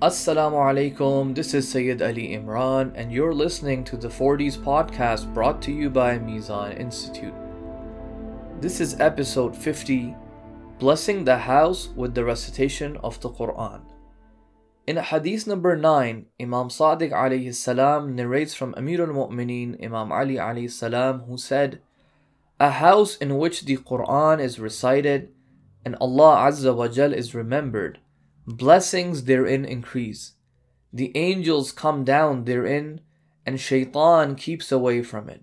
Assalamu alaikum, this is Sayyid Ali Imran, and you're listening to the 40s podcast brought to you by Mizan Institute. This is episode 50 Blessing the House with the Recitation of the Quran. In hadith number 9, Imam Sadiq alayhi salam narrates from Amir al Mu'mineen, Imam Ali alayhi salam, who said, A house in which the Quran is recited and Allah Azza wa Jal is remembered, blessings therein increase. The angels come down therein, and shaitan keeps away from it.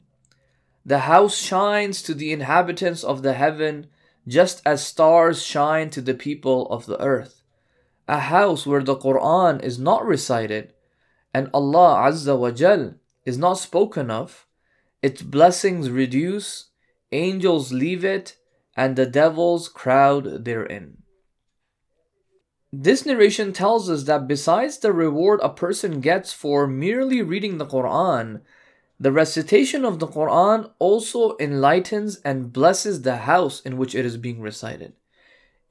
The house shines to the inhabitants of the heaven, just as stars shine to the people of the earth. A house where the Quran is not recited and Allah Azza wa Jal is not spoken of, its blessings reduce, angels leave it, and the devils crowd therein. This narration tells us that besides the reward a person gets for merely reading the Quran, the recitation of the Quran also enlightens and blesses the house in which it is being recited.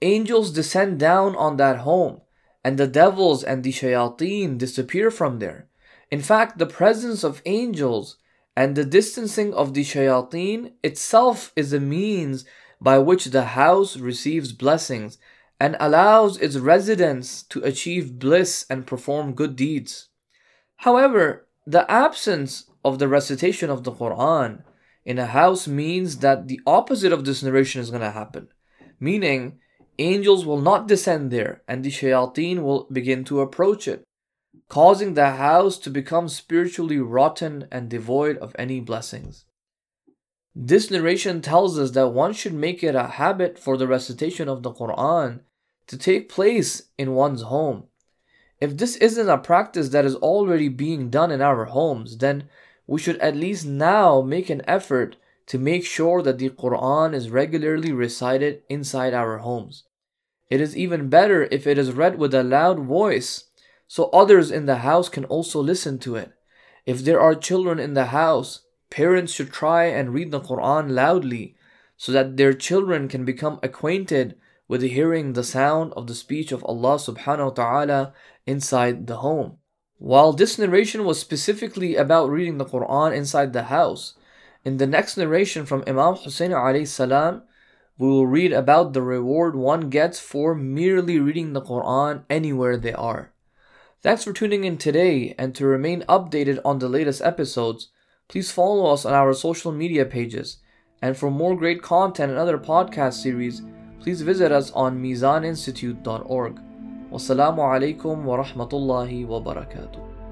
Angels descend down on that home, and the devils and the shayateen disappear from there. In fact, the presence of angels and the distancing of the shayateen itself is a means by which the house receives blessings and allows its residents to achieve bliss and perform good deeds. However, the absence of the recitation of the Quran in a house means that the opposite of this narration is going to happen, meaning angels will not descend there and the shayateen will begin to approach it, causing the house to become spiritually rotten and devoid of any blessings. This narration tells us that one should make it a habit for the recitation of the Quran to take place in one's home. If this isn't a practice that is already being done in our homes, then we should at least now make an effort to make sure that the Quran is regularly recited inside our homes. It is even better if it is read with a loud voice so others in the house can also listen to it. If there are children in the house, Parents should try and read the Quran loudly so that their children can become acquainted with hearing the sound of the speech of Allah subhanahu wa ta'ala inside the home. While this narration was specifically about reading the Quran inside the house, in the next narration from Imam Hussein alayhi salam, we will read about the reward one gets for merely reading the Quran anywhere they are. Thanks for tuning in today and to remain updated on the latest episodes, Please follow us on our social media pages. And for more great content and other podcast series, please visit us on mizaninstitute.org. Wassalamu alaikum wa rahmatullahi wa barakatuh.